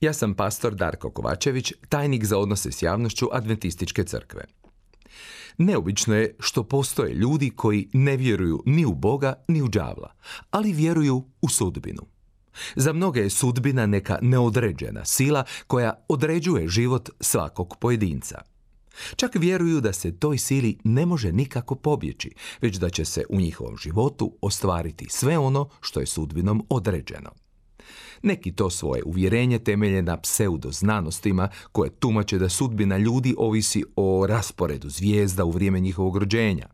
Ja sam pastor Darko Kovačević, tajnik za odnose s javnošću Adventističke crkve. Neobično je što postoje ljudi koji ne vjeruju ni u Boga ni u đavla, ali vjeruju u sudbinu. Za mnoge je sudbina neka neodređena sila koja određuje život svakog pojedinca. Čak vjeruju da se toj sili ne može nikako pobjeći, već da će se u njihovom životu ostvariti sve ono što je sudbinom određeno. Neki to svoje uvjerenje temelje na pseudoznanostima koje tumače da sudbina ljudi ovisi o rasporedu zvijezda u vrijeme njihovog rođenja.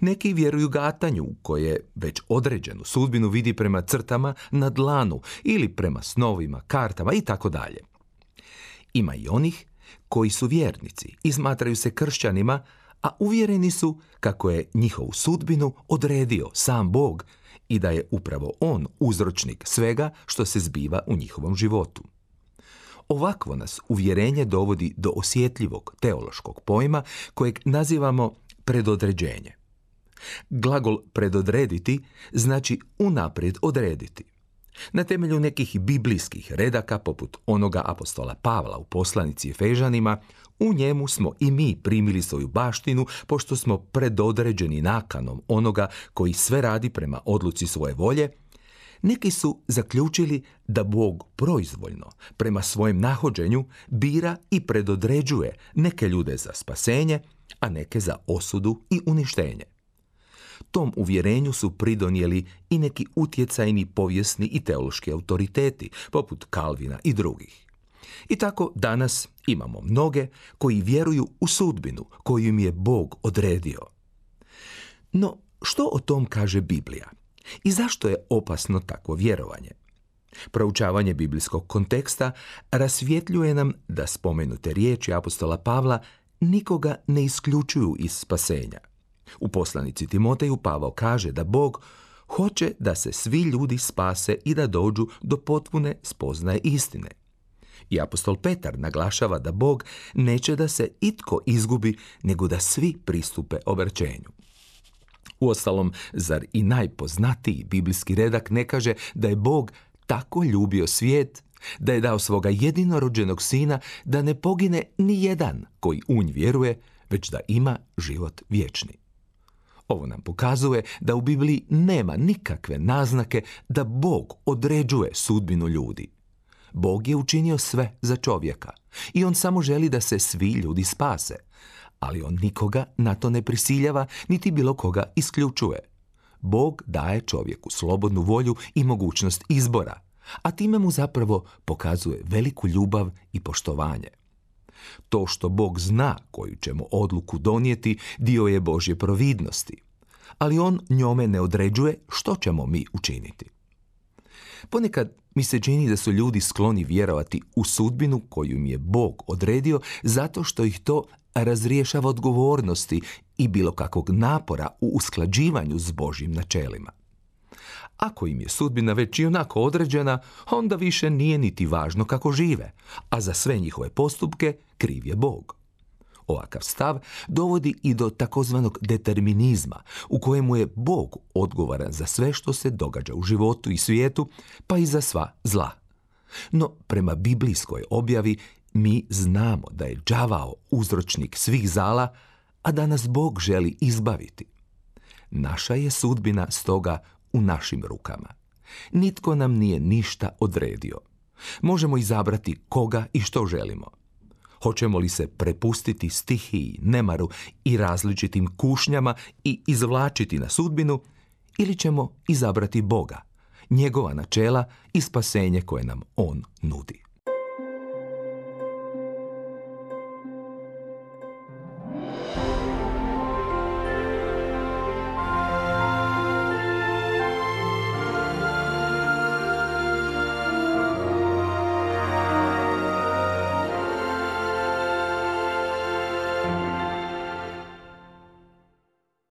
Neki vjeruju gatanju koje već određenu sudbinu vidi prema crtama na dlanu ili prema snovima, kartama i tako dalje. Ima i onih koji su vjernici i smatraju se kršćanima, a uvjereni su kako je njihovu sudbinu odredio sam Bog i da je upravo on uzročnik svega što se zbiva u njihovom životu. Ovakvo nas uvjerenje dovodi do osjetljivog teološkog pojma kojeg nazivamo predodređenje. Glagol predodrediti znači unaprijed odrediti. Na temelju nekih biblijskih redaka, poput onoga apostola Pavla u poslanici Efežanima, u njemu smo i mi primili svoju baštinu, pošto smo predodređeni nakanom onoga koji sve radi prema odluci svoje volje, neki su zaključili da Bog proizvoljno, prema svojem nahođenju, bira i predodređuje neke ljude za spasenje, a neke za osudu i uništenje. Tom uvjerenju su pridonijeli i neki utjecajni povijesni i teološki autoriteti, poput Kalvina i drugih. I tako danas imamo mnoge koji vjeruju u sudbinu koju im je Bog odredio. No, što o tom kaže Biblija? I zašto je opasno takvo vjerovanje? Proučavanje biblijskog konteksta rasvjetljuje nam da spomenute riječi apostola Pavla nikoga ne isključuju iz spasenja. U poslanici Timoteju Pavao kaže da Bog hoće da se svi ljudi spase i da dođu do potpune spoznaje istine. I apostol Petar naglašava da Bog neće da se itko izgubi, nego da svi pristupe obrćenju. Uostalom, zar i najpoznatiji biblijski redak ne kaže da je Bog tako ljubio svijet da je dao svoga jedinorođenog sina da ne pogine ni jedan koji u nj vjeruje, već da ima život vječni. Ovo nam pokazuje da u Bibliji nema nikakve naznake da Bog određuje sudbinu ljudi. Bog je učinio sve za čovjeka i on samo želi da se svi ljudi spase, ali on nikoga na to ne prisiljava niti bilo koga isključuje. Bog daje čovjeku slobodnu volju i mogućnost izbora, a time mu zapravo pokazuje veliku ljubav i poštovanje. To što Bog zna koju ćemo odluku donijeti, dio je Božje providnosti, ali on njome ne određuje što ćemo mi učiniti. Ponekad mi se čini da su ljudi skloni vjerovati u sudbinu koju im je Bog odredio zato što ih to razriješava odgovornosti i bilo kakvog napora u usklađivanju s Božjim načelima. Ako im je sudbina već i onako određena, onda više nije niti važno kako žive, a za sve njihove postupke kriv je Bog. Ovakav stav dovodi i do takozvanog determinizma, u kojemu je Bog odgovoran za sve što se događa u životu i svijetu, pa i za sva zla. No, prema biblijskoj objavi, mi znamo da je đavao uzročnik svih zala, a da nas Bog želi izbaviti. Naša je sudbina stoga u našim rukama. Nitko nam nije ništa odredio. Možemo izabrati koga i što želimo. Hoćemo li se prepustiti stihiji, nemaru i različitim kušnjama i izvlačiti na sudbinu ili ćemo izabrati Boga, njegova načela i spasenje koje nam On nudi.